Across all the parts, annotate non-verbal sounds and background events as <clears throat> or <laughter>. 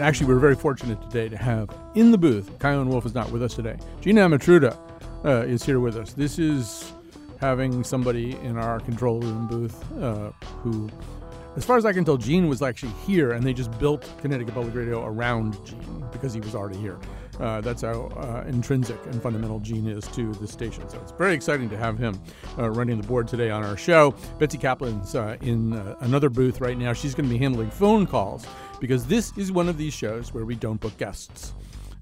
actually, we're very fortunate today to have in the booth. Chion Wolf is not with us today. Gene Amatruda uh, is here with us. This is having somebody in our control room booth uh, who, as far as I can tell, Gene was actually here, and they just built Connecticut Public Radio around Gene because he was already here. Uh, that's how uh, intrinsic and fundamental Gene is to the station. So it's very exciting to have him uh, running the board today on our show. Betsy Kaplan's uh, in uh, another booth right now. She's going to be handling phone calls because this is one of these shows where we don't book guests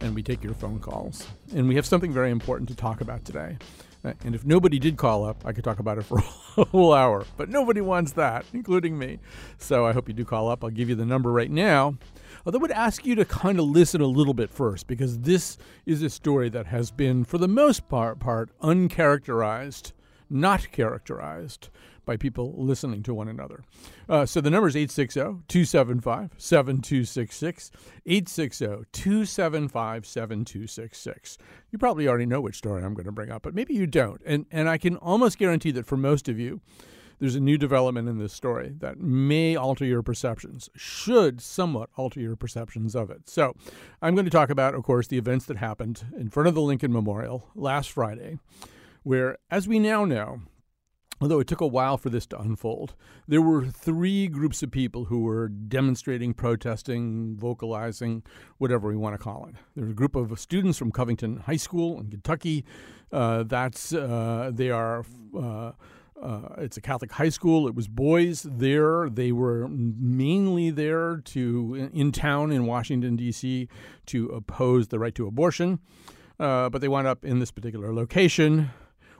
and we take your phone calls. And we have something very important to talk about today. Uh, and if nobody did call up, I could talk about it for a <laughs> whole hour. But nobody wants that, including me. So I hope you do call up. I'll give you the number right now. Although I would ask you to kind of listen a little bit first, because this is a story that has been, for the most part, part uncharacterized, not characterized by people listening to one another. Uh, so the number is 860 275 7266. 860 275 7266. You probably already know which story I'm going to bring up, but maybe you don't. And, and I can almost guarantee that for most of you, there's a new development in this story that may alter your perceptions, should somewhat alter your perceptions of it. So, I'm going to talk about, of course, the events that happened in front of the Lincoln Memorial last Friday, where, as we now know, although it took a while for this to unfold, there were three groups of people who were demonstrating, protesting, vocalizing, whatever we want to call it. There was a group of students from Covington High School in Kentucky. Uh, that's uh, they are. Uh, uh, it's a Catholic high school. It was boys there. They were mainly there to in town in Washington D.C. to oppose the right to abortion, uh, but they wound up in this particular location.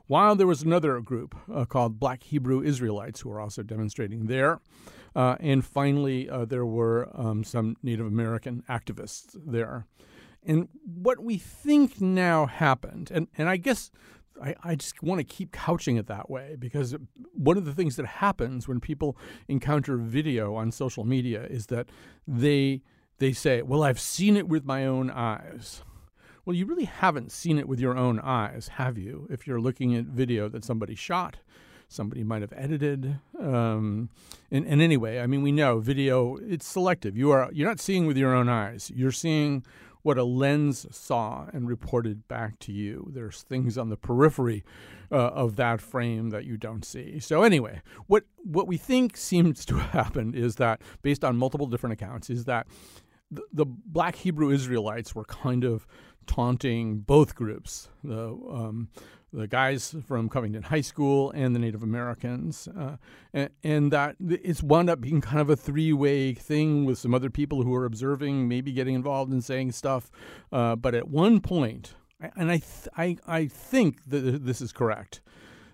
While there was another group uh, called Black Hebrew Israelites who were also demonstrating there. Uh, and finally, uh, there were um, some Native American activists there. And what we think now happened, and, and I guess I, I just want to keep couching it that way because one of the things that happens when people encounter video on social media is that they they say, "Well, I've seen it with my own eyes." Well, you really haven't seen it with your own eyes, have you? If you're looking at video that somebody shot, somebody might have edited. Um, and, and anyway, I mean, we know video it's selective. You are you're not seeing with your own eyes. You're seeing what a lens saw and reported back to you. There's things on the periphery uh, of that frame that you don't see. So anyway, what what we think seems to have happened is that, based on multiple different accounts, is that the, the black Hebrew Israelites were kind of taunting both groups, the um, the guys from Covington High School and the Native Americans, uh, and, and, that it's wound up being kind of a three-way thing with some other people who were observing, maybe getting involved in saying stuff. Uh, but at one point, and I, th- I, I think that this is correct,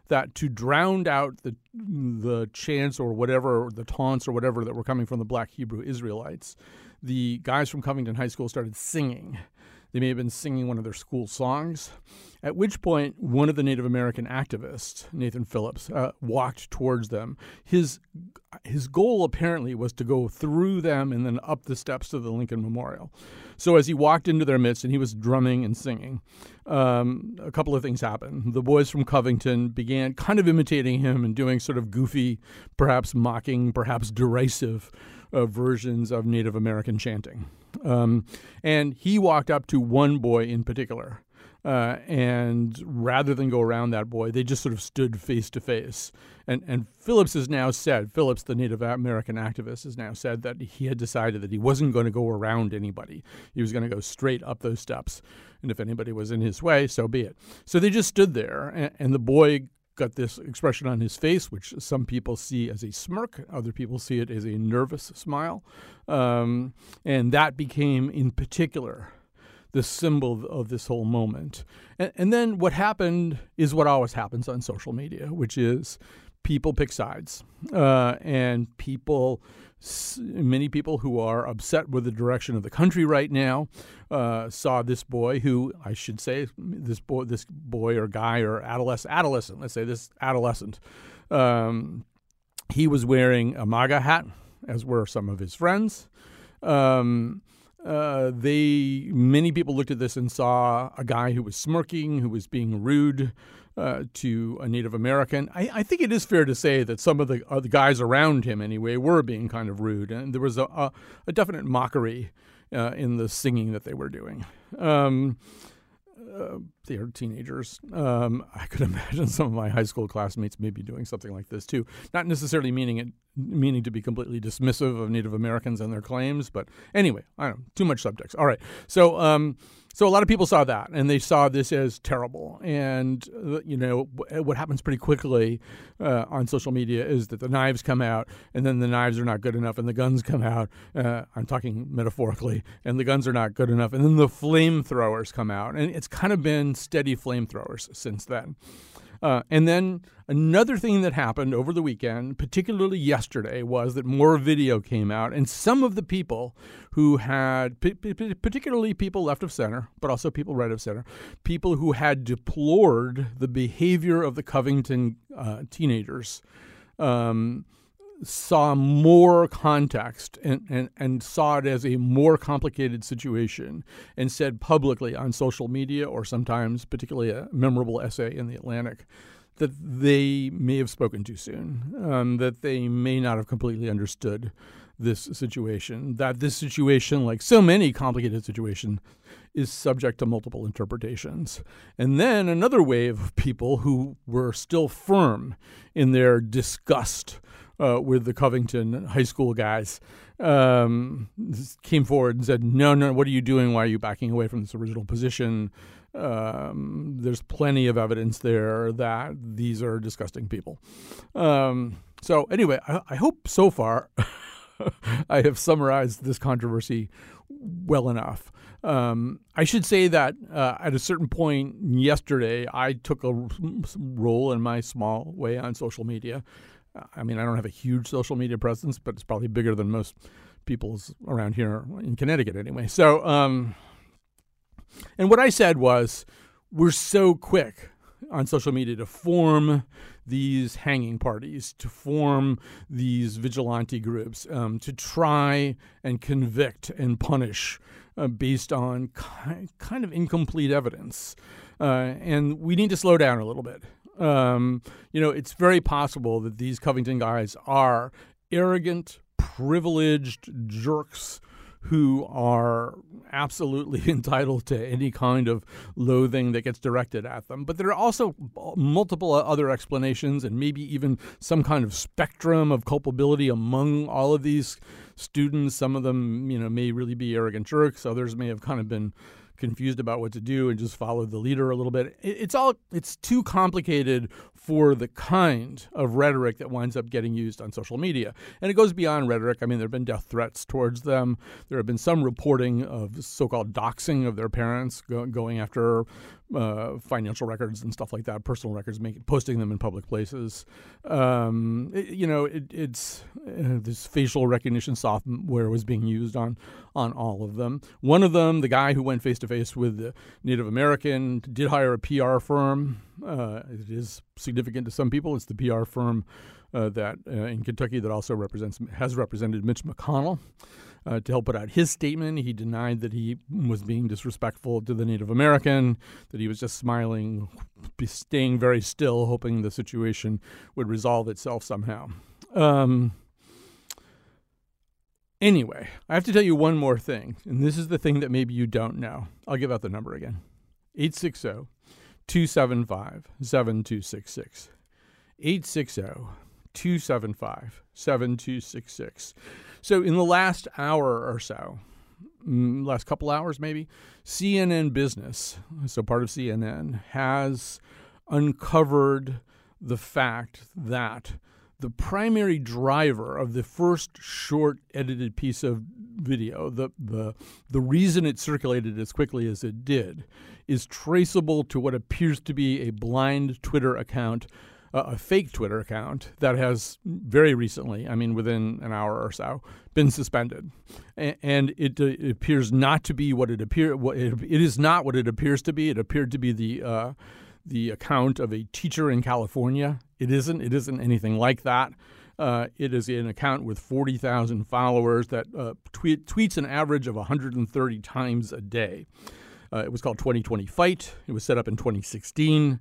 that to drown out the the chants or whatever, the taunts or whatever that were coming from the Black Hebrew Israelites, the guys from Covington High School started singing they may have been singing one of their school songs, at which point one of the Native American activists, Nathan Phillips, uh, walked towards them. His, his goal apparently was to go through them and then up the steps to the Lincoln Memorial. So as he walked into their midst and he was drumming and singing, um, a couple of things happened. The boys from Covington began kind of imitating him and doing sort of goofy, perhaps mocking, perhaps derisive uh, versions of Native American chanting. Um, and he walked up to one boy in particular. Uh, and rather than go around that boy, they just sort of stood face to face. And and Phillips has now said, Phillips, the Native American activist, has now said that he had decided that he wasn't going to go around anybody. He was going to go straight up those steps. And if anybody was in his way, so be it. So they just stood there, and, and the boy got this expression on his face, which some people see as a smirk, other people see it as a nervous smile. Um, and that became, in particular, the symbol of this whole moment. And, and then what happened is what always happens on social media, which is people pick sides. Uh, and people many people who are upset with the direction of the country right now uh, saw this boy who I should say this boy this boy or guy or adolescent adolescent let's say this adolescent um, he was wearing a MAGA hat as were some of his friends. Um, uh, they many people looked at this and saw a guy who was smirking, who was being rude uh, to a Native American. I, I, think it is fair to say that some of the, uh, the guys around him, anyway, were being kind of rude, and there was a, a, a definite mockery uh, in the singing that they were doing. Um, uh, they are teenagers. Um, I could <laughs> imagine some of my high school classmates maybe doing something like this too. Not necessarily meaning it, meaning to be completely dismissive of Native Americans and their claims, but anyway, I don't know. Too much subtext. All right. So, um, so a lot of people saw that, and they saw this as terrible. And uh, you know what happens pretty quickly uh, on social media is that the knives come out, and then the knives are not good enough, and the guns come out. Uh, I'm talking metaphorically, and the guns are not good enough, and then the flamethrowers come out, and it's kind of been steady flamethrowers since then. Uh, and then another thing that happened over the weekend, particularly yesterday, was that more video came out, and some of the people who had, particularly people left of center, but also people right of center, people who had deplored the behavior of the Covington uh, teenagers. Um, saw more context and, and, and saw it as a more complicated situation and said publicly on social media or sometimes particularly a memorable essay in the Atlantic that they may have spoken too soon, um, that they may not have completely understood this situation, that this situation, like so many complicated situations, is subject to multiple interpretations. And then another wave of people who were still firm in their disgust uh, with the Covington high school guys um, came forward and said, "No, no, what are you doing? Why are you backing away from this original position?" Um, there's plenty of evidence there that these are disgusting people. Um, so anyway, I, I hope so far <laughs> I have summarized this controversy well enough. Um, I should say that uh, at a certain point yesterday, I took a role in my small way on social media. I mean, I don't have a huge social media presence, but it's probably bigger than most people's around here in Connecticut anyway. So, um, and what I said was, we're so quick on social media to form these hanging parties, to form these vigilante groups, um, to try and convict and punish uh, based on ki- kind of incomplete evidence. Uh, and we need to slow down a little bit. Um, you know, it's very possible that these Covington guys are arrogant, privileged jerks who are absolutely <laughs> entitled to any kind of loathing that gets directed at them. But there are also multiple other explanations and maybe even some kind of spectrum of culpability among all of these students. Some of them, you know, may really be arrogant jerks. Others may have kind of been confused about what to do and just followed the leader a little bit. It's all it's too complicated for the kind of rhetoric that winds up getting used on social media. And it goes beyond rhetoric. I mean, there have been death threats towards them. There have been some reporting of so-called doxing of their parents, go, going after uh, financial records and stuff like that, personal records, making posting them in public places. Um, it, you know, it, it's uh, this facial recognition software was being used on on all of them. One of them, the guy who went face to face with the Native American, did hire a PR firm. Uh, it is significant to some people. It's the PR firm uh, that uh, in Kentucky that also represents has represented Mitch McConnell uh, to help put out his statement. He denied that he was being disrespectful to the Native American, that he was just smiling, staying very still, hoping the situation would resolve itself somehow. Um, anyway, I have to tell you one more thing, and this is the thing that maybe you don't know. I'll give out the number again 860 275 7266. 860 275 7266. So, in the last hour or so, mm, last couple hours maybe, CNN Business, so part of CNN, has uncovered the fact that the primary driver of the first short edited piece of video, the, the, the reason it circulated as quickly as it did, is traceable to what appears to be a blind Twitter account uh, a fake Twitter account that has very recently, I mean, within an hour or so, been suspended, A- and it, uh, it, appears not to be what it appear. What it, it is not what it appears to be. It appeared to be the uh, the account of a teacher in California. It isn't. It isn't anything like that. Uh, it is an account with 40,000 followers that uh, tweet, tweets an average of 130 times a day. Uh, it was called 2020 Fight. It was set up in 2016.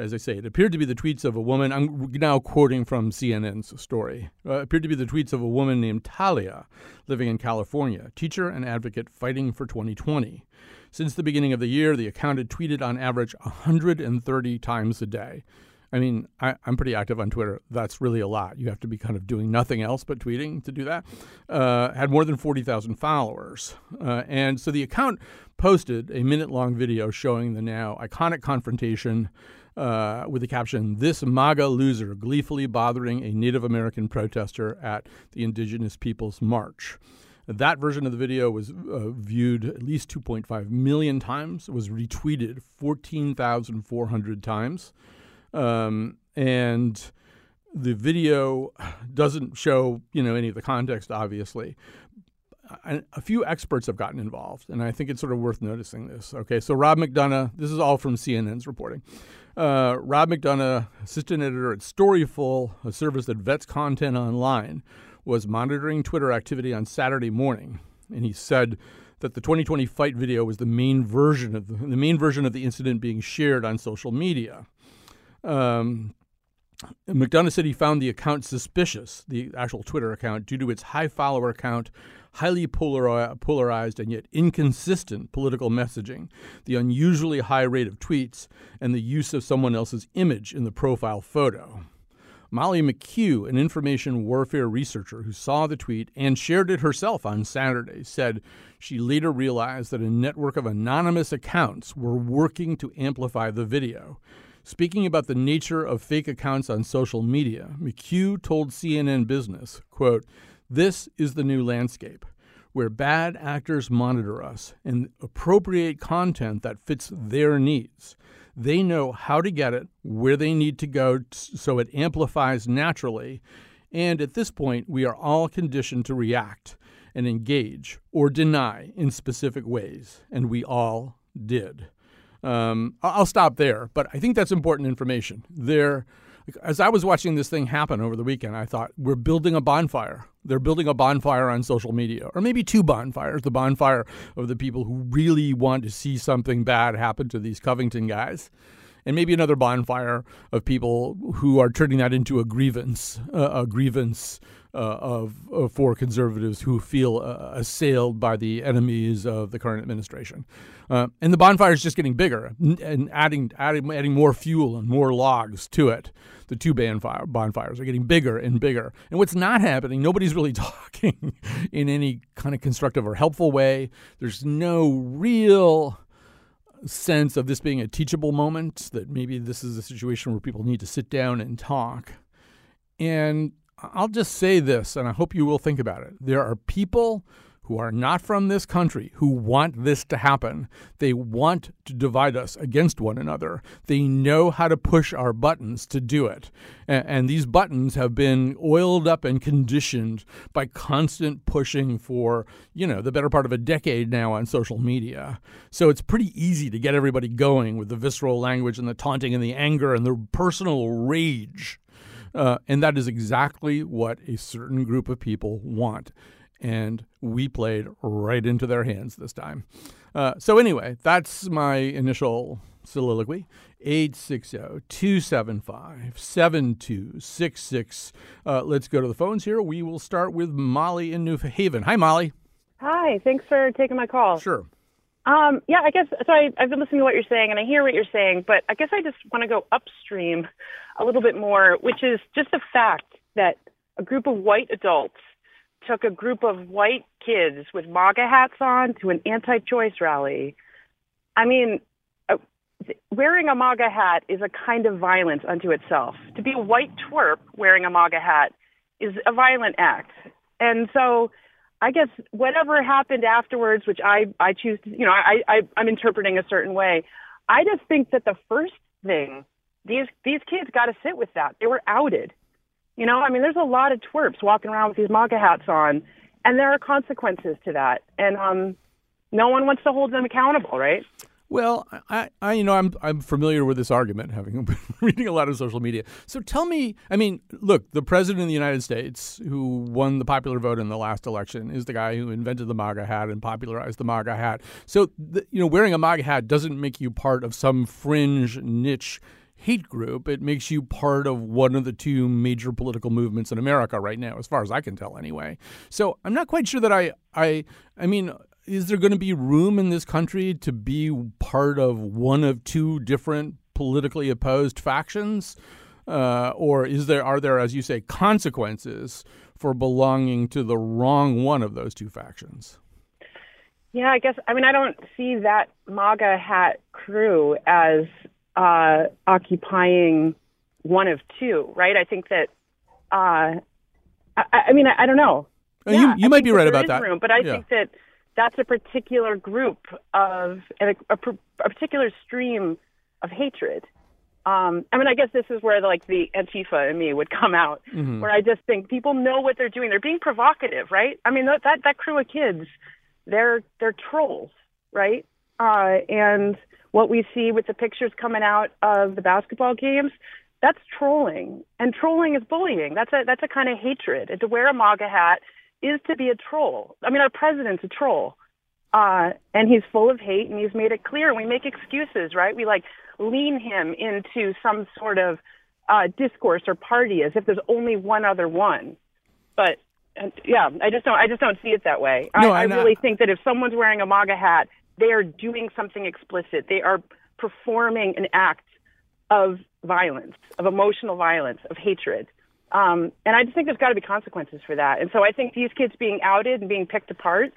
As I say, it appeared to be the tweets of a woman. I'm now quoting from CNN's story. Uh, appeared to be the tweets of a woman named Talia, living in California, teacher and advocate fighting for 2020. Since the beginning of the year, the account had tweeted on average 130 times a day. I mean, I, am pretty active on Twitter. That's really a lot. You have to be kind of doing nothing else but tweeting to do that. Uh, had more than 40,000 followers. Uh, and so the account posted a minute long video showing the now iconic confrontation uh, with the caption, This MAGA loser gleefully bothering a Native American protester at the Indigenous Peoples March. That version of the video was uh, viewed at least 2.5 million times. It was retweeted 14,400 times. Um, and the video doesn't show, you know, any of the context, obviously. A few experts have gotten involved, and I think it's sort of worth noticing this. Okay, so Rob McDonough, this is all from CNN's reporting. Uh, Rob McDonough, assistant editor at Storyful, a service that vets content online, was monitoring Twitter activity on Saturday morning, and he said that the 2020 fight video was the main version of the, the main version of the incident being shared on social media. Um, McDonough said he found the account suspicious, the actual Twitter account, due to its high follower count, highly polarized and yet inconsistent political messaging, the unusually high rate of tweets, and the use of someone else's image in the profile photo. Molly McKew, an information warfare researcher who saw the tweet and shared it herself on Saturday, said she later realized that a network of anonymous accounts were working to amplify the video. Speaking about the nature of fake accounts on social media, McKew told CNN Business, quote, This is the new landscape where bad actors monitor us and appropriate content that fits their needs. They know how to get it, where they need to go so it amplifies naturally. And at this point, we are all conditioned to react and engage or deny in specific ways. And we all did. Um, I'll stop there, but I think that's important information. There, as I was watching this thing happen over the weekend, I thought we're building a bonfire. They're building a bonfire on social media, or maybe two bonfires. The bonfire of the people who really want to see something bad happen to these Covington guys, and maybe another bonfire of people who are turning that into a grievance, uh, a grievance uh, of, uh, for conservatives who feel uh, assailed by the enemies of the current administration. Uh, and the bonfire is just getting bigger and adding, adding, adding more fuel and more logs to it. The two bonfire, bonfires are getting bigger and bigger. And what's not happening, nobody's really <laughs> talking in any kind of constructive or helpful way. There's no real sense of this being a teachable moment, that maybe this is a situation where people need to sit down and talk. And I'll just say this, and I hope you will think about it. There are people who are not from this country who want this to happen. They want to divide us against one another. They know how to push our buttons to do it. And, these buttons have been oiled up and conditioned by constant pushing for, you know, the better part of a decade now on social media. So it's pretty easy to get everybody going with the visceral language and the taunting and the anger and the personal rage uh, and that is exactly what a certain group of people want. And we played right into their hands this time. Uh, so, anyway, that's my initial soliloquy. 860 275 7266. Uh, let's go to the phones here. We will start with Molly in New Haven. Hi, Molly. Hi, thanks for taking my call. Sure. Um, yeah, I guess so. I, I've been listening to what you're saying, and I hear what you're saying, but I guess I just want to go upstream a little bit more, which is just the fact that a group of white adults took a group of white kids with MAGA hats on to an anti-choice rally. I mean, uh, wearing a MAGA hat is a kind of violence unto itself. To be a white twerp wearing a MAGA hat is a violent act, and so I guess whatever happened afterwards, which I I choose to, you know, I, I I'm interpreting a certain way. I just think that the first thing these these kids got to sit with that. They were outed. You know, I mean, there's a lot of twerps walking around with these MAGA hats on, and there are consequences to that, and um, no one wants to hold them accountable, right? Well, I, I, you know, I'm I'm familiar with this argument, having <laughs> been reading a lot of social media. So tell me, I mean, look, the president of the United States, who won the popular vote in the last election, is the guy who invented the MAGA hat and popularized the MAGA hat. So, the, you know, wearing a MAGA hat doesn't make you part of some fringe niche hate group. It makes you part of one of the two major political movements in America right now, as far as I can tell, anyway. So I'm not quite sure that I, I, I mean is there going to be room in this country to be part of one of two different politically opposed factions? Uh, or is there are there, as you say, consequences for belonging to the wrong one of those two factions? Yeah, I guess I mean I don't see that MAGA hat crew as uh, occupying one of two, right? I think that uh, I, I mean I, I, don't know. Uh, yeah, you you might be right about that, room, but I yeah. think that that's a particular group of a, a, a particular stream of hatred. Um, I mean, I guess this is where the, like the Antifa in me would come out, mm-hmm. where I just think people know what they're doing. They're being provocative, right? I mean, that that, that crew of kids, they're they're trolls, right? Uh, and what we see with the pictures coming out of the basketball games, that's trolling, and trolling is bullying. That's a that's a kind of hatred. And to wear a MAGA hat is to be a troll. I mean, our president's a troll. Uh, and he's full of hate and he's made it clear. And we make excuses, right? We like lean him into some sort of uh, discourse or party as if there's only one other one. But and, yeah, I just don't. I just don't see it that way. No, I, I really think that if someone's wearing a MAGA hat, they are doing something explicit. They are performing an act of violence, of emotional violence, of hatred. Um, and I just think there's got to be consequences for that. And so I think these kids being outed and being picked apart,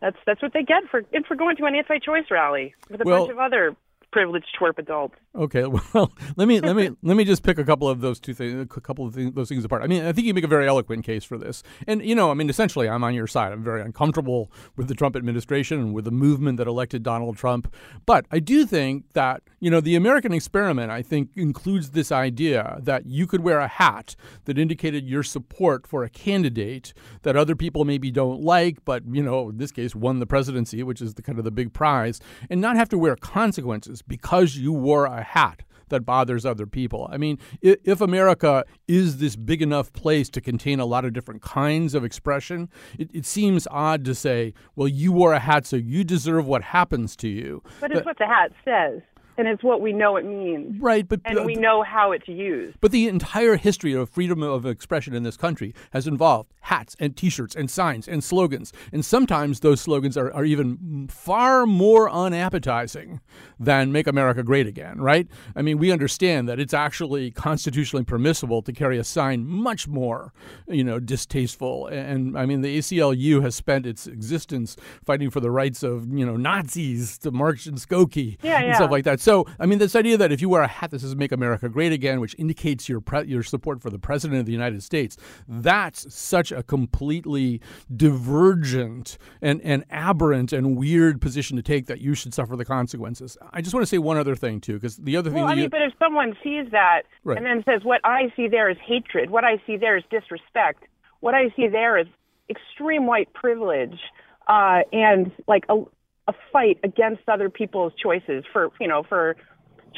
that's that's what they get for and for going to an anti-choice rally with a well, bunch of other privileged twerp adults. Okay, <laughs> well, let me let me <laughs> let me just pick a couple of those two things, a couple of things, those things apart. I mean, I think you make a very eloquent case for this, and you know, I mean, essentially, I'm on your side. I'm very uncomfortable with the Trump administration and with the movement that elected Donald Trump, but I do think that you know the American experiment. I think includes this idea that you could wear a hat that indicated your support for a candidate that other people maybe don't like, but you know, in this case, won the presidency, which is the kind of the big prize, and not have to wear consequences because you wore a hat that bothers other people. I mean, if America is this big enough place to contain a lot of different kinds of expression, it, it seems odd to say, well, you wore a hat, so you deserve what happens to you. But it's but, what the hat says and it's what we know it means. Right, but and uh, we know how it's used. But the entire history of freedom of expression in this country has involved hats and T-shirts and signs and slogans, and sometimes those slogans are, are even far more unappetizing than "Make America Great Again." Right? I mean, we understand that it's actually constitutionally permissible to carry a sign much more, you know, distasteful. And I mean, the ACLU has spent its existence fighting for the rights of you know Nazis to march in Skokie yeah, and yeah. stuff like that. So, I mean, this idea that if you wear a hat that says "Make America Great Again," which indicates your pre- your support for the president of the United States, that's such a completely divergent and, and aberrant and weird position to take that you should suffer the consequences. I just want to say one other thing too, because the other thing. Well, I mean, you, but if someone sees that right. and then says, "What I see there is hatred. What I see there is disrespect. What I see there is extreme white privilege." Uh, and like a, a fight against other people's choices for you know for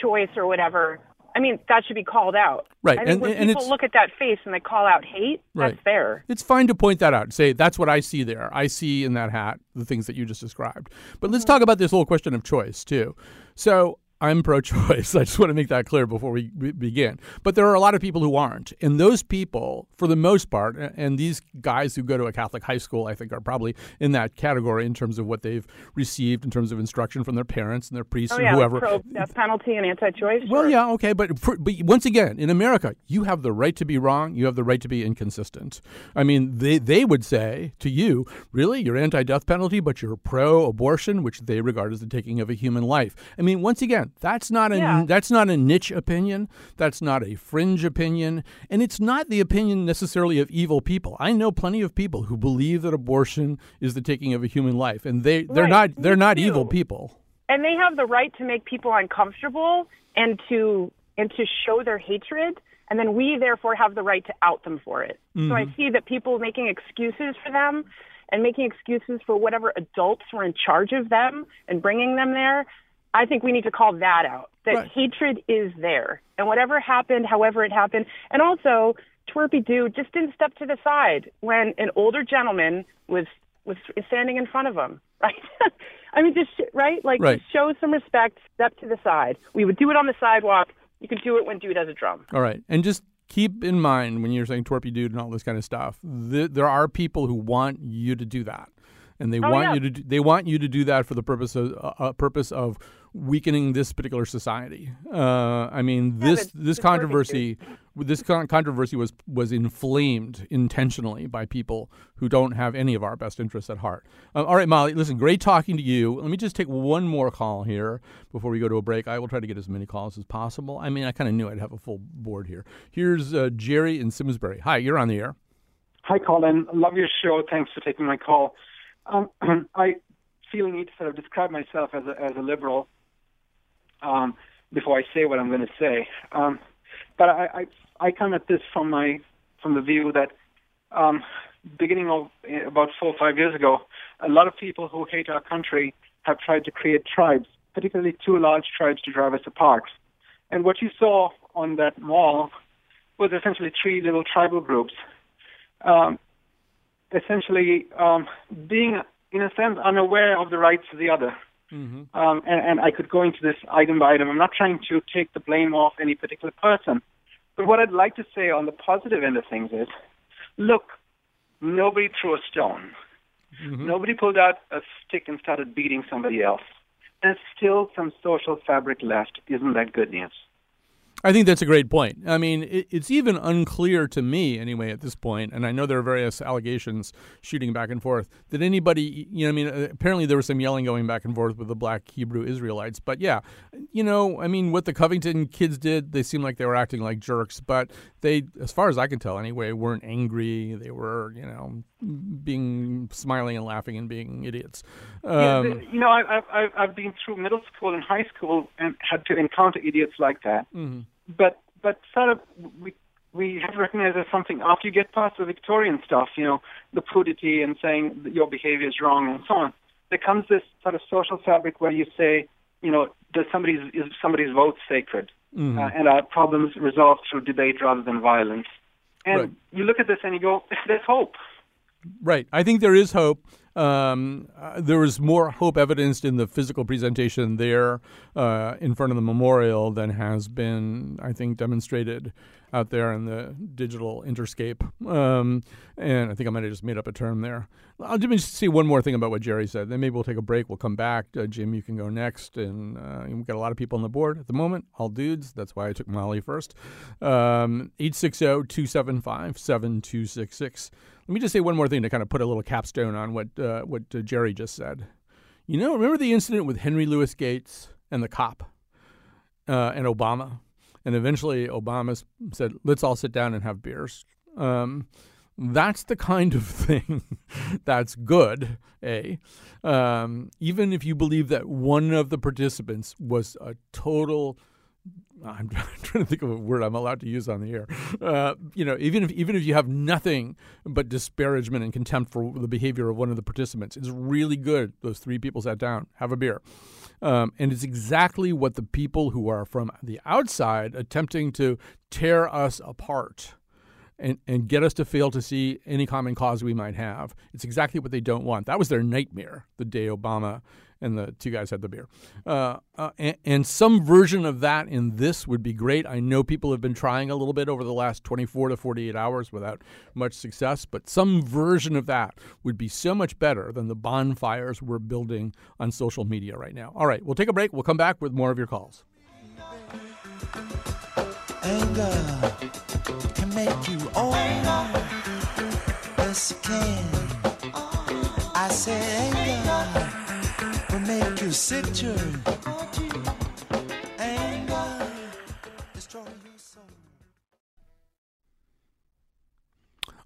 choice or whatever. I mean, that should be called out. Right. I mean, and, when and people look at that face and they call out hate, right. that's fair. It's fine to point that out. Say, that's what I see there. I see in that hat the things that you just described. But let's mm-hmm. talk about this whole question of choice, too. So I'm pro choice. <laughs> I just want to make that clear before we begin. But there are a lot of people who aren't. And those people, for the most part, and these guys who go to a Catholic high school, I think, are probably in that category in terms of what they've received in terms of instruction from their parents and their priests oh, and yeah, whoever. Pro death penalty and anti choice. Well, sure. yeah, okay. But, for, but once again, in America, you have the right to be wrong. You have the right to be inconsistent. I mean, they, they would say to you, really, you're anti death penalty, but you're pro abortion, which they regard as the taking of a human life. I mean, once again, that's not a yeah. that's not a niche opinion. That's not a fringe opinion, and it's not the opinion necessarily of evil people. I know plenty of people who believe that abortion is the taking of a human life, and they they're right. not they're Me not too. evil people. And they have the right to make people uncomfortable and to and to show their hatred and then we therefore have the right to out them for it. Mm-hmm. So I mm-hmm. see that people making excuses for them and making excuses for whatever adults were in charge of them and bringing them there I think we need to call that out. That Right. hatred is there, and whatever happened, however it happened, and also Twerpy Doo just didn't step to the side when an older gentleman was was standing in front of him. <laughs> Right? I mean, just right, like Right. just show some respect. Step to the side. We would do it on the sidewalk. You could do it when Dude has a drum. All right, and just keep in mind when you're saying Twerpy dude and all this kind of stuff, th- there are people who want you to do that, and they Oh, want yeah. you to do, they want you to do that for the purpose of uh, uh, purpose of weakening this particular society. Uh, I mean, Yeah, this but this controversy this con- controversy was was inflamed intentionally by people who don't have any of our best interests at heart. Um, all right, Molly, listen, great talking to you. Let me just take one more call here before we go to a break. I will try to get as many calls as possible. I mean, I kind of knew I'd have a full board here. Here's uh, Jerry in Simsbury. Hi, you're on the air. Hi, Colin. Love your show. Thanks for taking my call. Um, <clears throat> I feel the need to sort of describe myself as a, as a liberal um, before I say what I'm going to say. Um, but I, I, I come at this from my from the view that um, beginning of about four or five years ago, a lot of people who hate our country have tried to create tribes, particularly two large tribes to drive us apart. And what you saw on that mall was essentially three little tribal groups um, essentially um, being, in a sense, unaware of the rights of the other. Mm-hmm. Um, and, and I could go into this item by item. I'm not trying to take the blame off any particular person. But what I'd like to say on the positive end of things is look, nobody threw a stone. Nobody pulled out a stick and started beating somebody else. There's still some social fabric left. Isn't that good news? I think that's a great point. I mean, it, it's even unclear to me, anyway, at this point, and I know there are various allegations shooting back and forth, that anybody, you know, I mean, uh, apparently there was some yelling going back and forth with the black Hebrew Israelites. But yeah, you know, I mean, what the Covington kids did, they seemed like they were acting like jerks, but they, as far as I can tell anyway, weren't angry. They were, you know, being smiling and laughing and being idiots. Yeah, Um, the- you know, I- I've, I've, I've been through middle school and high school and had to encounter idiots like that. mhm. but but sort of we we have to recognize there's something after you get past the Victorian stuff, you know, the crudity and saying that your behavior is wrong and so on. There comes this sort of social fabric where you say, you know, does somebody's is somebody's vote sacred, Mhm. uh, and are problems resolved through debate rather than violence? And Right. you look at this and you go, <laughs> there's hope. Right. I think there is hope. Um, uh, there was more hope evidenced in the physical presentation there uh, in front of the memorial than has been, I think, demonstrated out there in the digital interscape. Um, and I think I might have just made up a term there. I'll just say one more thing about what Jerry said. Then maybe we'll take a break. We'll come back. Uh, Jim, you can go next. And uh, we've got a lot of people on the board at the moment, all dudes. That's why I took Molly first. Um, 860 275 7266. Let me just say one more thing to kind of put a little capstone on what uh, what uh, Jerry just said. You know, remember the incident with Henry Louis Gates and the cop uh, and Obama, and eventually Obama said, "Let's all sit down and have beers." Um, that's the kind of thing <laughs> that's good. A, um, even if you believe that one of the participants was a total I'm <laughs> trying to think of a word I'm allowed to use on the air. Uh, you know, even if even if you have nothing but disparagement and contempt for the behavior of one of the participants, it's really good. Those three people sat down, have a beer, um, and it's exactly what the people who are from the outside attempting to tear us apart and, and get us to fail to see any common cause we might have. It's exactly what they don't want. That was their nightmare the day Obama and the two guys had the beer. Uh, uh, and, and some version of that in this would be great. I know people have been trying a little bit over the last 24 to 48 hours without much success, but some version of that would be so much better than the bonfires we're building on social media right now. All right, we'll take a break. We'll come back with more of your calls. Anger can make you. Yes, it can. I said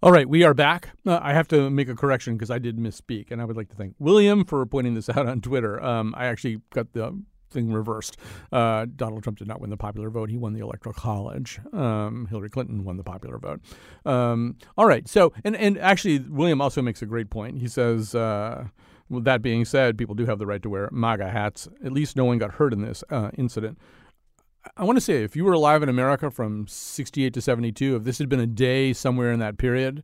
All right, we are back. Uh, I have to make a correction because I did misspeak, and I would like to thank William for pointing this <laughs> out on Twitter. Um, I actually got the thing reversed. Uh, Donald Trump did not win the popular vote; he won the electoral college. Um, Hillary Clinton won the popular vote. Um, all right, so and and actually, William also makes a great point. He says. Uh, That being said, people do have the right to wear MAGA hats. At least no one got hurt in this uh, incident. I want to say, if you were alive in America from 68 to 72, if this had been a day somewhere in that period,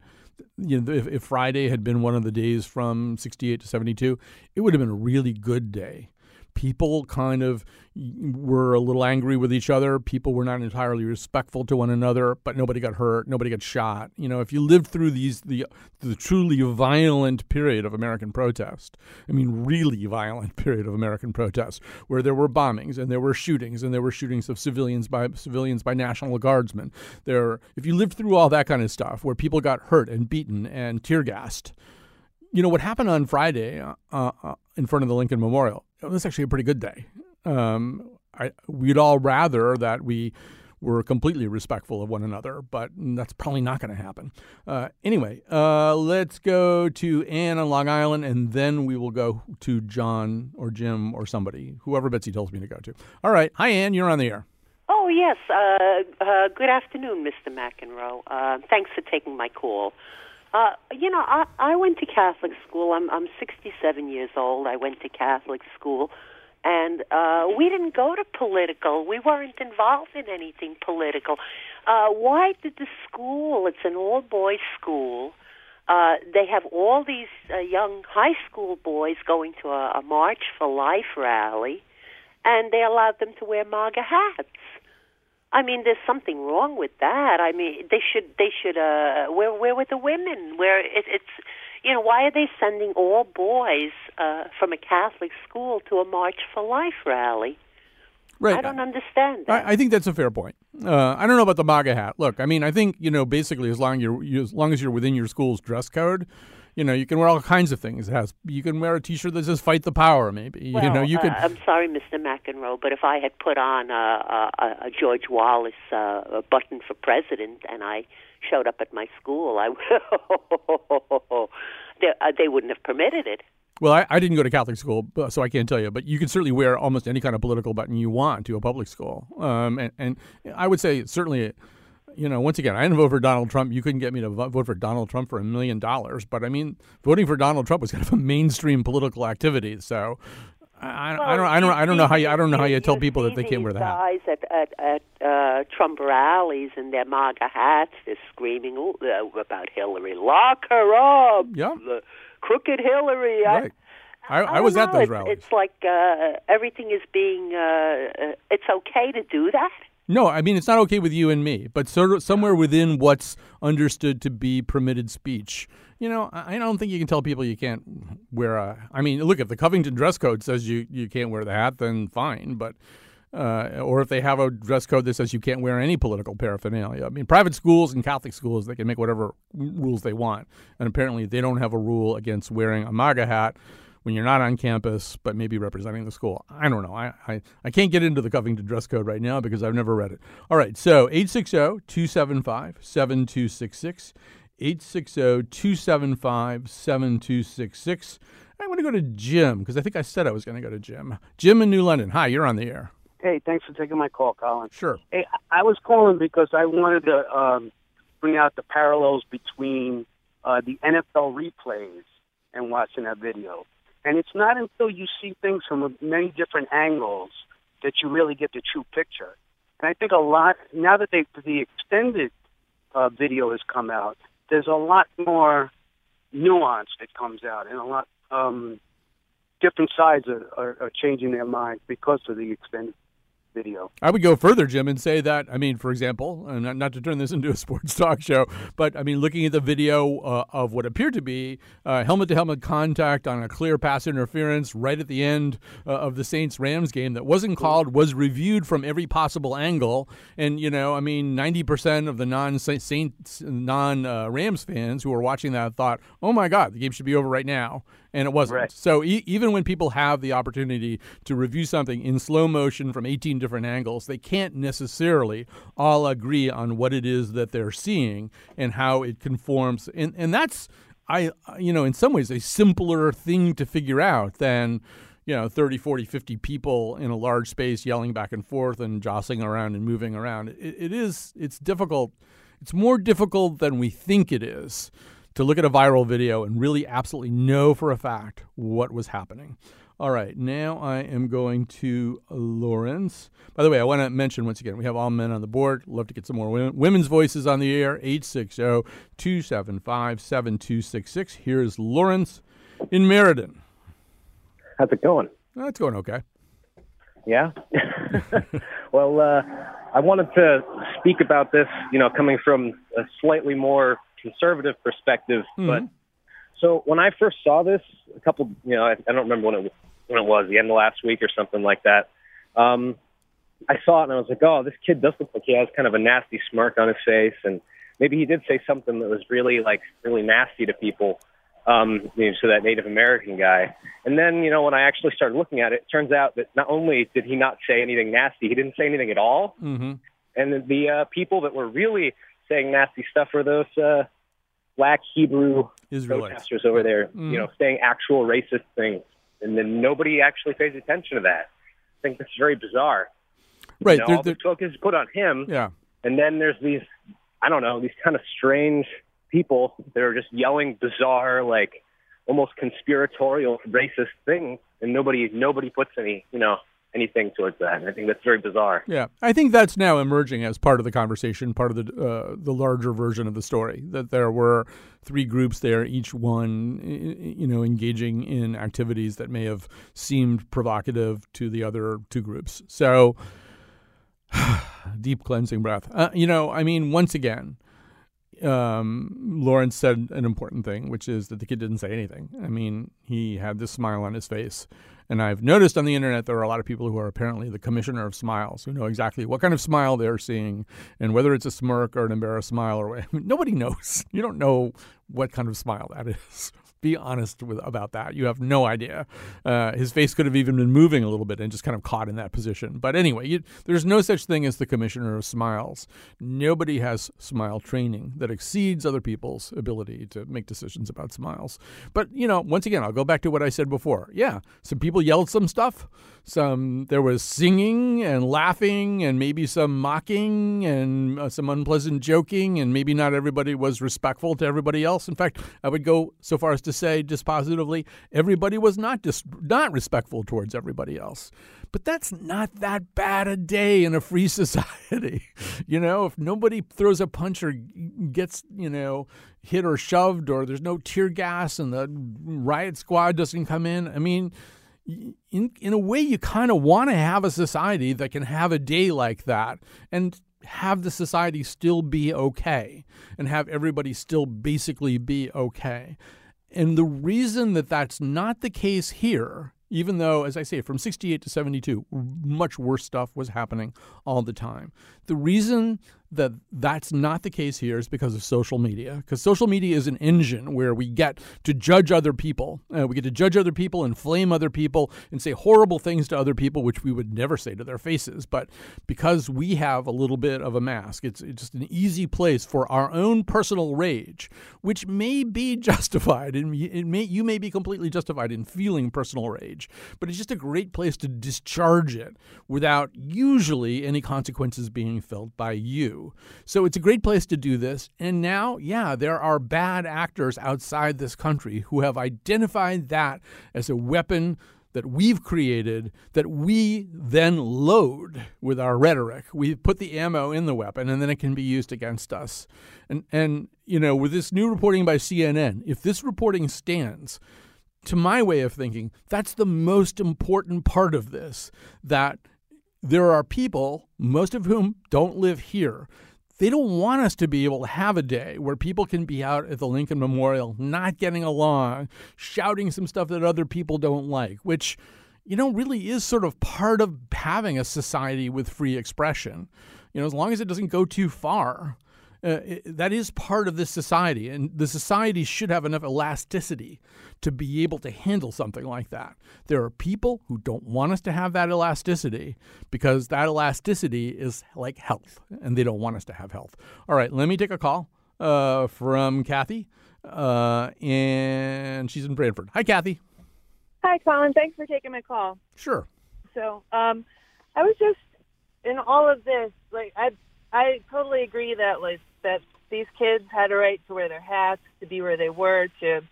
you know, if, if Friday had been one of the days from 68 to 72, it would have been a really good day people kind of were a little angry with each other. People were not entirely respectful to one another, but nobody got hurt, nobody got shot. You know, if you lived through these the the truly violent period of American protest, I mean really violent <laughs> period of American protest, where there were bombings and there were shootings and there were shootings of civilians by civilians by National Guardsmen. There, if you lived through all that kind of stuff, where people got hurt and beaten and tear gassed you know what happened on Friday uh, uh, in front of the Lincoln Memorial it was actually a pretty good day. Um, I, we'd all rather that we were completely respectful of one another, but that's probably not going to happen. Uh, anyway, uh, let's go to Anne on Long Island, and then we will go to John or Jim or somebody, whoever Betsy tells me to go to. All right. Hi, Anne. You're on the air. Oh, yes. Uh, uh good afternoon, Mr. McEnroe. Uh, thanks for taking my call. Uh, you know, I, I went to Catholic school. I'm I'm 67 years old. I went to Catholic school, and uh, we didn't go to political. We weren't involved in anything political. Uh, why did the school? It's an all boys school. Uh, they have all these uh, young high school boys going to a, a March for Life rally, and they allowed them to wear MAGA hats. I mean, there's something wrong with that. I mean, they should they should uh where where were the women? Where it, it's you know why are they sending all boys uh from a Catholic school to a March for Life rally? Right. I don't understand that. I, I think that's a fair point. Uh, I don't know about the MAGA hat. Look, I mean, I think you know, basically, as long you're you, as long as you're within your school's dress code, you know, you can wear all kinds of things. It has you can wear a T-shirt that says "Fight the Power," maybe. Well, you know, you uh, can. I'm sorry, Mr. McEnroe, but if I had put on a, a, a George Wallace uh, button for president and I showed up at my school, I <laughs> they, uh, they wouldn't have permitted it. Well, I, I, didn't go to Catholic school, so I can't tell you. But you can certainly wear almost any kind of political button you want to a public school. Um, and, and I would say certainly you know, once again, I didn't vote for Donald Trump. You couldn't get me to vote for Donald Trump for a million dollars. But I mean, voting for Donald Trump was kind of a mainstream political activity. So I, well, I, don't, I don't, I don't know how you, I don't know how you tell people that they can't wear the hat. Guys at at, at uh, Trump rallies in their MAGA hats, they're screaming uh, about Hillary. Lock her up. Yeah. The crooked Hillary. Right. I, I, I was know. at those rallies. It's like uh, everything is being. Uh, uh, it's okay to do that. No, I mean it's not okay with you and me, but sort of somewhere within what's understood to be permitted speech. You know, I don't think you can tell people you can't wear a. I mean, look, if the Covington dress code says you you can't wear the hat, then fine. But uh, or if they have a dress code that says you can't wear any political paraphernalia. I mean, private schools and Catholic schools they can make whatever rules they want, and apparently they don't have a rule against wearing a MAGA hat when you're not on campus, but maybe representing the school. I don't know. I, I, I can't get into the Covington dress code right now because I've never read it. All right, so 860 275 7266. 860 275 7266. I'm going to go to Jim because I think I said I was going to go to Jim. Jim in New London. Hi, you're on the air. Hey, thanks for taking my call, Colin. Sure. Hey, I was calling because I wanted to um, bring out the parallels between uh, the NFL replays and watching that video. And it's not until you see things from many different angles that you really get the true picture. And I think a lot now that they, the extended uh, video has come out, there's a lot more nuance that comes out, and a lot um, different sides are, are, are changing their minds because of the extended video. I would go further, Jim, and say that I mean, for example, not, not to turn this <laughs> into a sports talk show, but I mean, looking at the video uh, of what appeared to be helmet to helmet contact on a clear pass interference right at the end uh, of the Saints Rams game that wasn't called was reviewed from every possible angle, and you know, I mean, ninety percent of the non Saints non uh, Rams fans who were watching that thought, "Oh my God, the game should be over right now." And it wasn't. Right. So e- even when people have the opportunity to review something in slow motion from 18 different angles, they can't necessarily all agree on what it is that they're seeing and how it conforms. And and that's I you know in some ways a simpler thing to figure out than you know 30 40 50 people in a large space yelling back and forth and jostling around and moving around it, it is it's difficult it's more difficult than we think it is to look at a viral video and really absolutely know for a fact what was happening. All right, now I am going to Lawrence. By the way, I want to mention once again, we have all men on the board. Love to get some more women, women's voices on the air. 860 275 7266. Here's Lawrence in Meriden. How's it going? That's going okay. Yeah. <laughs> well, uh, I wanted to speak about this, you know, coming from a slightly more conservative perspective. Mhm. But so when I first saw this, a couple, you know, I, I don't remember when it when it was, the end of last week or something like that. Um, I saw it and I was like, oh, this kid does look like he has kind of a nasty smirk on his face, and maybe he did say something that was really like really nasty to people. Um, you know, to that Native American guy. And then, you know, when I actually started looking at it, it turns out that not only did he not say anything nasty, he didn't say anything at all. Mm-hmm. And the, the uh, people that were really saying nasty stuff were those uh, black Hebrew Israelites. protesters over there, Mhm. you know, saying actual racist things. And then nobody actually pays attention to that. I think that's very bizarre. Right. You know, they're- all the focus is put on him. Yeah. And then there's these, I don't know, these kind of strange people that are just yelling bizarre, like almost conspiratorial, racist things, and nobody nobody puts any, you know, anything towards that. And I think that's very bizarre. Yeah, I think that's now emerging as part of the conversation, part of the uh, the larger version of the story. That there were three groups there, each one, you know, engaging in activities that may have seemed provocative to the other two groups. So, <sighs> deep cleansing breath. Uh, you know, I mean, once again, um, Lawrence said an important thing, which is that the kid didn't say anything. I mean, he had this smile on his face. And I've noticed on the internet there are a lot of people who are apparently the commissioner of smiles, who know exactly what kind of smile they're seeing and whether it's a smirk or an embarrassed smile or I mean, <laughs> nobody knows. You don't know what kind of smile that is. Be honest with, about that. You have no idea. Uh, his face could have even been moving a little bit and just kind of caught in that position. But anyway, you, there's no such thing as the commissioner of smiles. Nobody has smile training that exceeds other people's ability to make decisions about smiles. But you know, once again, I'll go back to what I said before. Yeah, some people yelled some stuff. Some there was singing and laughing and maybe some mocking and uh, some unpleasant joking and maybe not everybody was respectful to everybody else. In fact, I would go so far as to say dispositively everybody was not dis- not respectful towards everybody else. But that's not that bad a day in a free <laughs> society. you know, if nobody throws a punch or gets, you know, hit or shoved or there's no tear gas and the riot squad doesn't come in, I mean, in in a way you kind of want to have a society that can have a day like that and have the society still be okay and have everybody still basically be okay. And the reason that that's not the case here, even though, as I say, from 68 to 72, much worse stuff was happening all the time. The reason that that's not the case here is because of social media. Because social media is an engine where we get to judge other people. Uh, we get to judge other people and flame other people and say horrible things to other people, which we would never say to their faces. But because we have a little bit of a mask, it's, it's just an easy place for our own personal rage, which may be <laughs> justified. And it may, you may be completely justified in feeling personal rage, but it's just a great place to discharge it without usually any consequences being felt by you. So it's a great place to do this. And now, yeah, there are bad actors outside this country who have identified that as a weapon that we've created that we then load with our rhetoric. We put the ammo in the weapon and then it can be used against us. And and you know, with this new reporting by CNN, if this reporting stands, to my way of thinking, that's the most important part of this that there are people, most of whom don't live here. They don't want us to be able to have a day where people can be out at the Lincoln Memorial, not getting along, shouting some stuff that other people don't like, which, you know, really is sort of part of having a society with free expression. You know, as long as it doesn't go too far. Uh, it, that is part of this society, and the society should have enough elasticity to be able to handle something like that. There are people who don't want us to have that elasticity because that elasticity is like health, and they don't want us to have health. All right, let me take a call uh, from Kathy, uh, and she's in Branford. Hi, Kathy. Hi, Colin. Thanks for taking my call. Sure. So, um, I was just in all of this. Like, I I totally agree that like that these kids had a right to wear their hats, to be where they were, to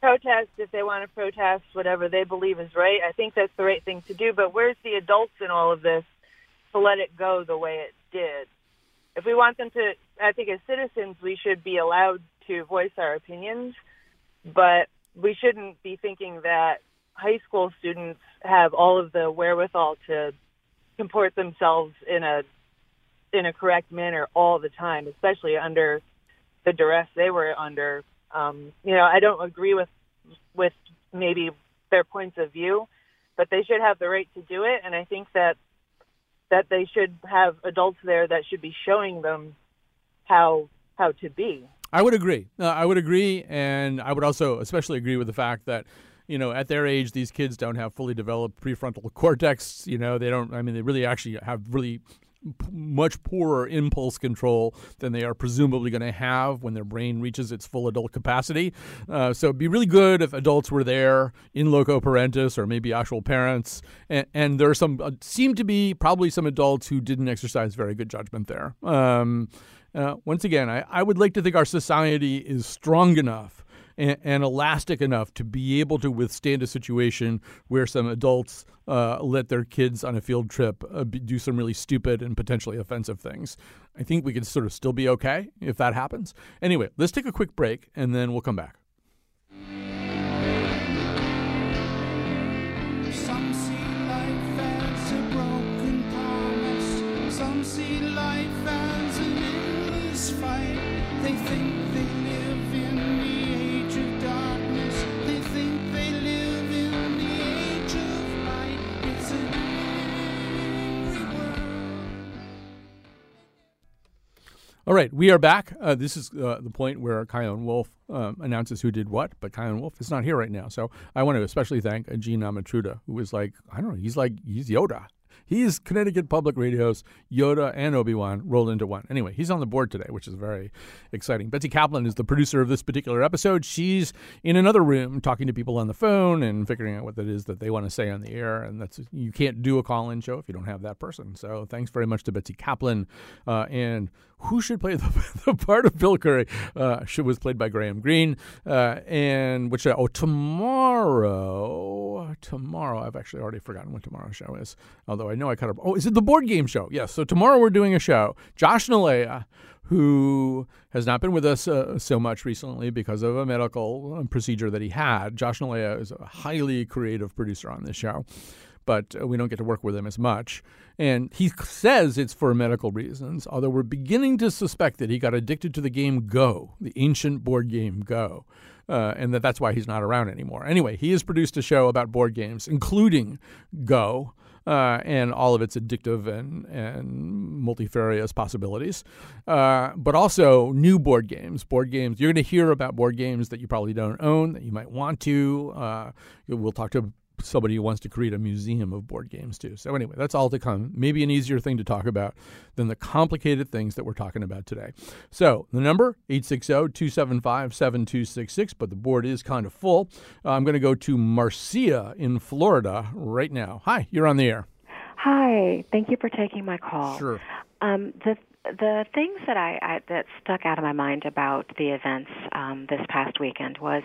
protest if they want to protest whatever they believe is right. I think that's the right thing to do. But where's the adults in all of this to let it go the way it did? If we want them to, I think as citizens, we should be allowed to voice our opinions, but we shouldn't be thinking that high school students have all of the wherewithal to comport themselves in a in a correct manner all the time, especially under the duress they were under. Um, you know, I don't agree with with maybe their points of view, but they should have the right to do it, and I think that that they should have adults there that should be showing them how how to be. I would agree. Uh, I would agree, and I would also especially agree with the fact that you know, at their age, these kids don't have fully developed prefrontal <laughs> cortex. You know, they don't. I mean, they really actually have really p- much poorer impulse control than they are presumably going to have when their brain reaches its full adult capacity. Uh, so it'd be really good if adults were there in loco parentis or maybe actual parents. And, and there are some uh, seem to be probably some adults who didn't exercise very good judgment there. Um, uh, once again, I, I would like to think our society is strong enough and, and, elastic enough to be able to withstand a situation where some adults uh, let their kids on a field trip uh, do some really stupid and potentially offensive things. I think we can sort of still be okay if that happens. Anyway, let's take a quick break and then we'll come back. All right, we are back. Uh, this is uh, the point where Chion Wolf um, announces who did what, but Chion Wolf is not here right now. So I want to especially thank Gene Amatruda, who was like, I don't know, he's like, he's Yoda. He's Connecticut Public Radio's Yoda and Obi Wan rolled into one. Anyway, he's on the board today, which is very exciting. Betsy Kaplan is the producer of this particular episode. She's in another room talking to people on the phone and figuring out what it is that they want to say on the air. And that's you can't do a call-in show if you don't have that person. So thanks very much to Betsy Kaplan uh, and who should play <laughs> the, the part of Bill Curry uh, should, was played by Graham Greene. Uh, and which, oh, tomorrow, tomorrow, I've actually already forgotten what tomorrow's show is, although I know I cut up. Oh, is it the board game show? Yes. So tomorrow we're doing a show. Josh Nilaya, who has not been with us uh, so much recently because of a medical uh, procedure that he had. Josh Nilaya is a highly creative producer on this show but uh, we don't get to work with him as much. And he says it's for medical reasons, although we're beginning to suspect that he got addicted to the game Go, the ancient board game Go. Uh, and that that's why he's not around anymore. Anyway, he has produced a show about board games, including Go, uh, and all of its addictive and, and multifarious possibilities, uh, but also new board games. Board games, you're going to hear about board games that you probably don't own that you might want to. Uh, we'll talk to somebody who wants to create a museum of board games too. So anyway, that's all to come. Maybe an easier thing to talk about than the complicated things that we're talking about today. So the number 860-275-7266, but the board is kind of full. Uh, I'm going to go to Marcia in Florida right now. Hi, you're on the air. Hi, thank you for taking my call. Sure. Um, the the things that I, I that stuck out of my mind about the events um, this past weekend was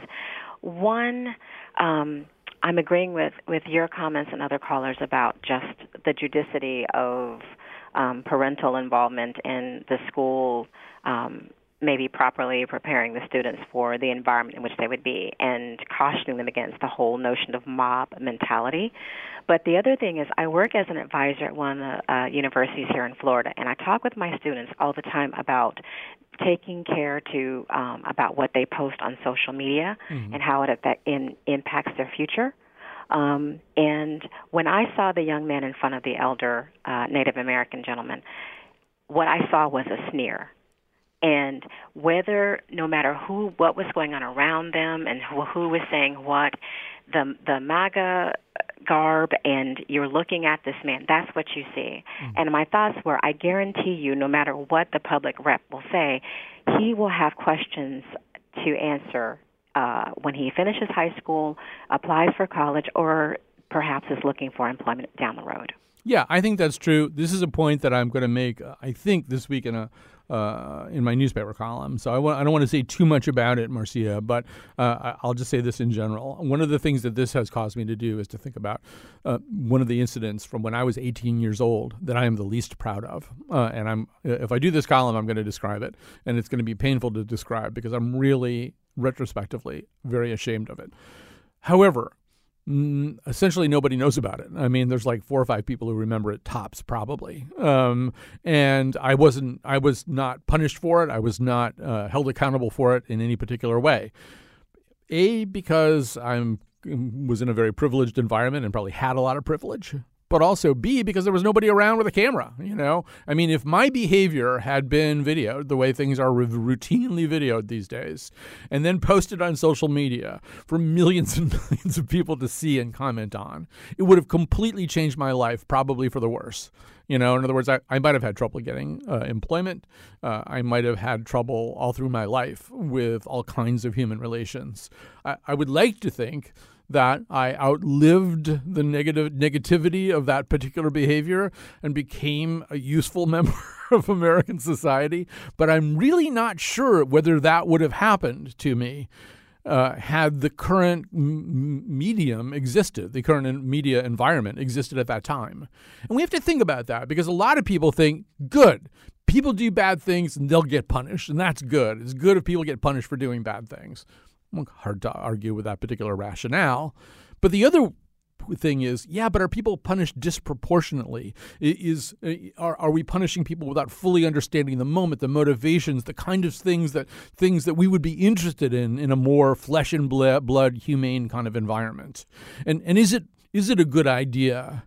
one. Um, I'm agreeing with with your comments and other callers about just the judicity of um, parental involvement in the school, um, maybe properly preparing the students for the environment in which they would be, and cautioning them against the whole notion of mob mentality. But the other thing is, I work as an advisor at one of the uh, universities here in Florida, and I talk with my students all the time about taking care to um, about what they post on social media mm-hmm. and how it affect, in, impacts their future. Um, and when I saw the young man in front of the elder uh, Native American gentleman, what I saw was a sneer. And whether, no matter who, what was going on around them, and who, who was saying what, the the MAGA garb and you're looking at this man, that's what you see. Mm-hmm. And my thoughts were I guarantee you, no matter what the public rep will say, he will have questions to answer uh, when he finishes high school, applies for college, or perhaps is looking for employment down the road. Yeah, I think that's true. This is a point that I'm going to make. Uh, I think this week in a uh, in my newspaper column. So I, I don't want to say too much about it, Marcia, but uh, I'll just say this in general. One of the things that this has caused me to do is to think about uh, one of the incidents from when I was 18 years old that I am the least proud of. Uh, and I'm if I do this column, I'm going to describe it, and it's going to be painful to describe because I'm really retrospectively very ashamed of it. However, essentially nobody knows about it. I mean, there's like four or five people who remember it tops, probably. Um, and I wasn't, I was not punished for it. I was not uh, held accountable for it in any particular way. A because I'm was in a very privileged environment and probably had a lot of privilege but also B, because there was nobody around with a camera. You know, I mean, if my behavior had been videoed the way things are routinely videoed these days, and then posted on social media for millions and <laughs> millions of people to see and comment on, it would have completely changed my life, probably for the worse. You know, in other words, I, I might have had trouble getting uh, employment. Uh, I might have had trouble all through my life with all kinds of human relations. I, I would like to think that I outlived the negative negativity of that particular behavior and became a useful <laughs> member of American society. But I'm really not sure whether that would have happened to me uh, had the current m- medium existed, the current media environment existed at that time. And we have to think about that because a lot of people think, good, people do bad things and they'll get punished, and that's good. It's good if people get punished for doing bad things hard to argue with that particular rationale. But the other thing is, yeah, but are people punished disproportionately? Is uh, are, are we punishing people without fully understanding the moment, the motivations, the kind of things that things that we would be interested in in a more flesh and blood, humane kind of environment? And and is it is it a good idea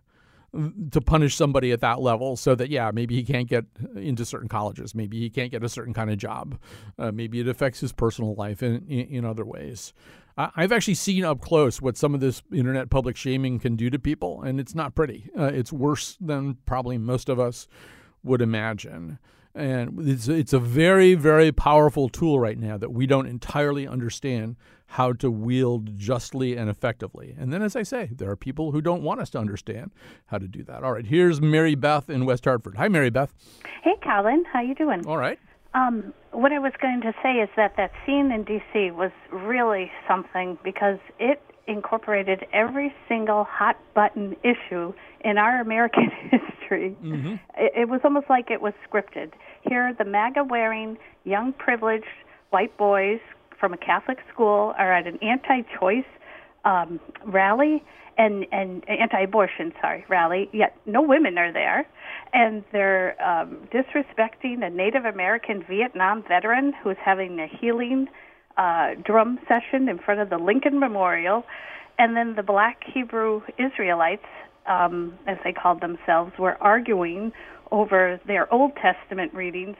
to punish somebody at that level so that yeah maybe he can't get into certain colleges. Maybe he can't get a certain kind of job. Uh, maybe it affects his personal life in, in, in other ways. I've actually seen up close what some of this internet public shaming can do to people and it's not pretty. Uh, it's worse than probably most of us would imagine and it's, it's a very very powerful tool right now that we don't entirely understand how to wield justly and effectively. And then, as I say, there are people who don't want us to understand how to do that. All right, here's Mary Beth in West Hartford. Hi, Mary Beth. Hey, Colin. How you doing? All right. Um, what I was going to say is that that scene in D.C. was really something because it incorporated every single hot button issue in our American <laughs> history. Mm-hmm. It, it was almost like it was scripted. Here, the MAGA wearing young privileged white boys from a Catholic school are at an anti-choice um, rally and and anti-abortion sorry rally. Yet no women are there, and they're um, disrespecting a Native American Vietnam veteran who's having a healing uh, drum session in front of the Lincoln Memorial, and then the Black Hebrew Israelites, um, as they called themselves, were arguing over their Old Testament readings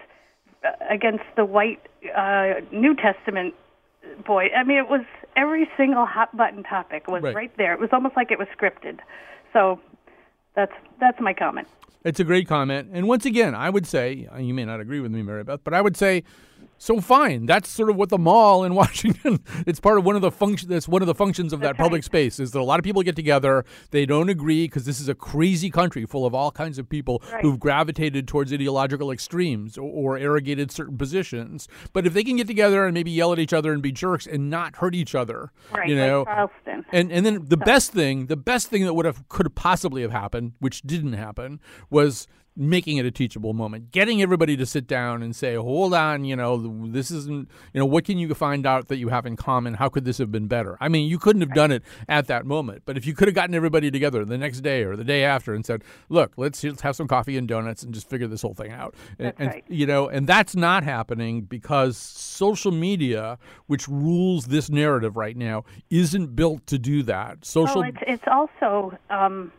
uh, against the white uh, New Testament boy, I mean, it was every single hot button topic was right. right there. It was almost like it was scripted. So that's that's my comment. It's a great comment, and once again, I would say you may not agree with me, Mary Beth, but I would say so fine. That's sort of what the mall in <laughs> Washington. It's part of one of the function. That's one of the functions of that public space is that a lot of people get together. They don't agree because this is a crazy country full of all kinds of people right. who've gravitated towards ideological extremes or, or, arrogated certain positions. But if they can get together and maybe yell at each other and be jerks and not hurt each other, right, you know, like and and then the so. best thing, the best thing that would have could possibly have happened, which didn't happen, was making it a teachable moment, getting everybody to sit down and say, hold on, you know, this isn't, you know, what can you find out that you have in common? How could this have been better? I mean, you couldn't have done it at that moment, but if you could have gotten everybody together the next day or the day after and said, look, let's just have some coffee and donuts and just figure this whole thing out. That's and, right. you know, and that's not happening because social media, which rules this narrative right now, isn't built to do that. Social. Well, it's, it's also um,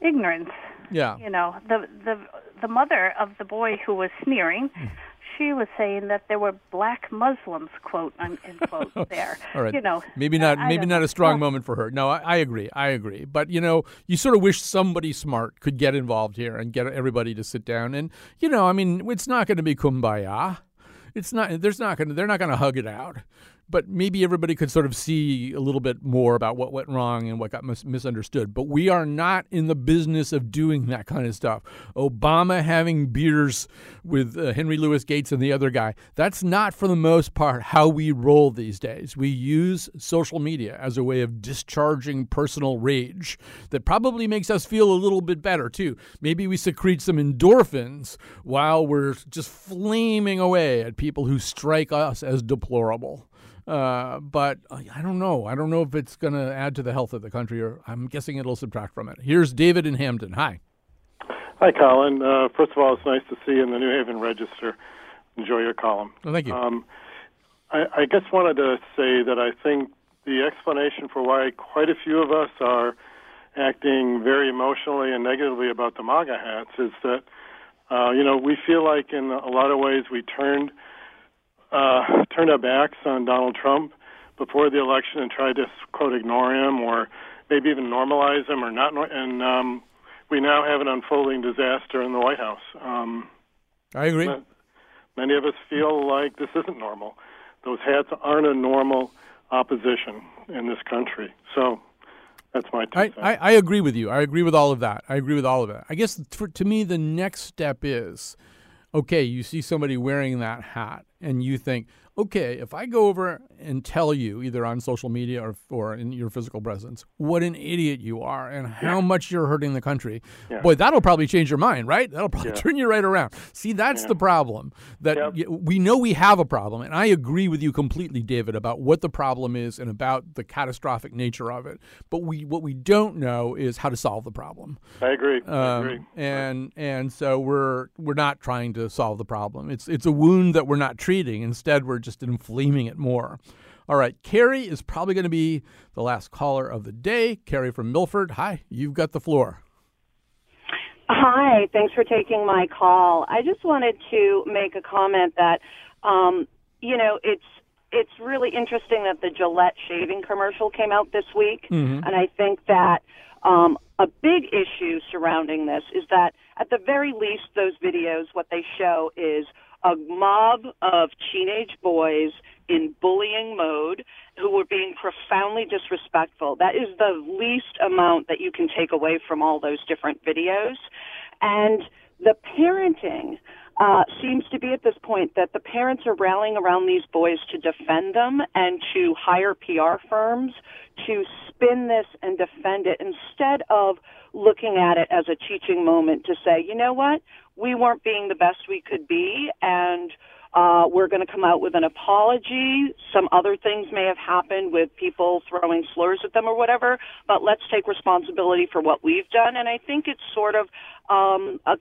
ignorance. Yeah. You know, the the the mother of the boy who was sneering, <laughs> she was saying that there were black Muslims, quote unquote, <laughs> there. All right. You know, maybe not. Maybe don't a strong moment for her. No, I, I agree. I agree. But you know, you sort of wish somebody smart could get involved here and get everybody to sit down. And you know, I mean, it's not going to be kumbaya. It's not. There's not going. They're not going to hug it out. But maybe everybody could sort of see a little bit more about what went wrong and what got mis- misunderstood. But we are not in the business of doing that kind of stuff. Obama having beers with uh, Henry Louis Gates and the other guy, that's not for the most part how we roll these days. We use social media as a way of discharging personal rage that probably makes us feel a little bit better too. Maybe we secrete some endorphins while we're just flaming away at people who strike us as deplorable. Uh, but I don't know. I don't know if it's going to add to the health of the country, or I'm guessing it'll subtract from it. Here's David in Hamden. Hi. Hi, Colin. Uh, first of all, it's nice to see you in the New Haven Register. Enjoy your column. Well, thank you. Um, I, I just wanted to say that I think the explanation for why quite a few of us are acting very emotionally and negatively about the MAGA hats is that, uh, you know, we feel like in a lot of ways we turned uh, turned our backs on Donald Trump before the election and tried to quote ignore him or maybe even normalize him or not. And um, we now have an unfolding disaster in the White House. Um, I agree. Many of us feel like this isn't normal. Those hats aren't a normal opposition in this country. So that's my I. I, I agree with you. I agree with all of that. I agree with all of that. I guess for, to me, the next step is okay, you see somebody wearing that hat and you think, okay, if I go over and tell you, either on social media or, or in your physical presence, what an idiot you are and how much you're hurting the country, Yeah. boy, that'll probably change your mind, right? That'll probably Yeah. <laughs> turn you right around. See, that's Yeah. the problem. That Yep. we know we have a problem, and I agree with you completely, David, about what the problem is and about the catastrophic nature of it. But we what we don't know is how to solve the problem. I agree. I Um, agree. and and so we're we're not trying to solve the problem. It's it's a wound that we're not treating. Instead, we're just inflaming it more. All right, Carrie is probably going to be the last caller of the day. Carrie from Milford. Hi, you've got the floor. Hi, thanks for taking my call. I just wanted to make a comment that, um, you know, it's it's really interesting that the Gillette shaving commercial came out this week, Mhm. and I think that um, a big issue surrounding this is that at the very least, those videos what they show is a mob of teenage boys in bullying mode who were being profoundly disrespectful. That is the least amount that you can take away from all those different videos. And the parenting uh, seems to be at this point that the parents are rallying around these boys to defend them and to hire PR firms to spin this and defend it instead of looking at it as a teaching moment to say, you know what, we weren't being the best we could be, and uh, we're going to come out with an apology. Some other things may have happened with people throwing slurs at them or whatever, but let's take responsibility for what we've done. And I think it's sort of um, a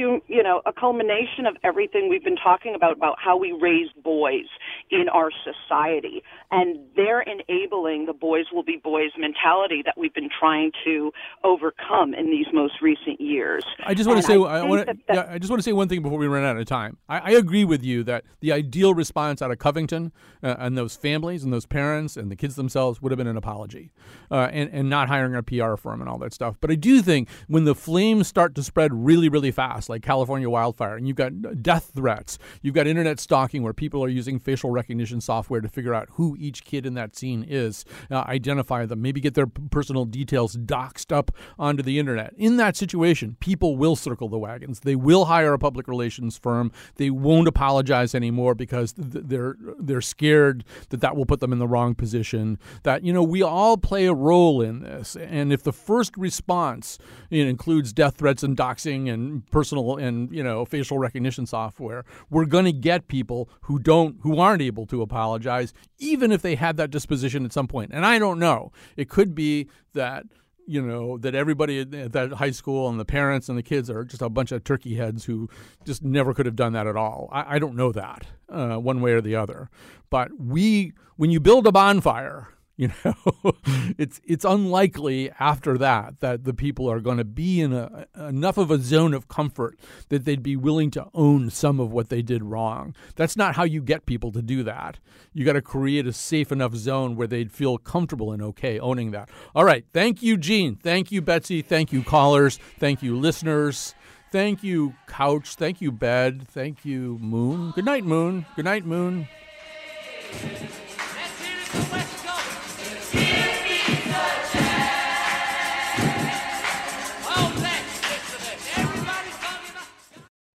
you know a culmination of everything we've been talking about about how we raise boys in our society, and they're enabling the boys will be boys mentality that we've been trying to overcome in these most recent years. I just want to say I, think want to yeah, I just want to say one thing before we run out of time. I, I agree with you that the ideal response out of Covington uh, and those families and those parents and the kids themselves would have been an apology, uh, and and not hiring a PR firm and all that stuff. But I do think when the flames start to spread really really fast, like California wildfire, and you've got death threats, you've got internet stalking where people are using facial recognition software to figure out who each kid in that scene is, uh, identify them, maybe get their personal details doxed up onto the internet. In that situation, people will circle the wagons. They will hire a public relations firm. They won't apologize anymore because th- they're they're scared that that will put them in the wrong position. That you know we all play a role in this, and if the first response you know, includes death threats and doxing and personal and you know facial recognition software, we're going to get people who don't who aren't able to apologize, even if they had that disposition at some point. And I don't know. It could be that you know that everybody at that high school and the parents and the kids are just a bunch of turkey heads who just never could have done that at all. I, I don't know that uh, one way or the other. But we, when you build a bonfire, you know, <laughs> it's it's unlikely after that that the people are going to be in a, enough of a zone of comfort that they'd be willing to own some of what they did wrong. That's not how you get people to do that. You got to create a safe enough zone where they'd feel comfortable and okay owning that. All right, thank you, Gene. Thank you, Betsy. Thank you, callers. Thank you, listeners. Thank you, Couch. Thank you, Bed. Thank you, Moon. Good night, Moon. Good night, Moon.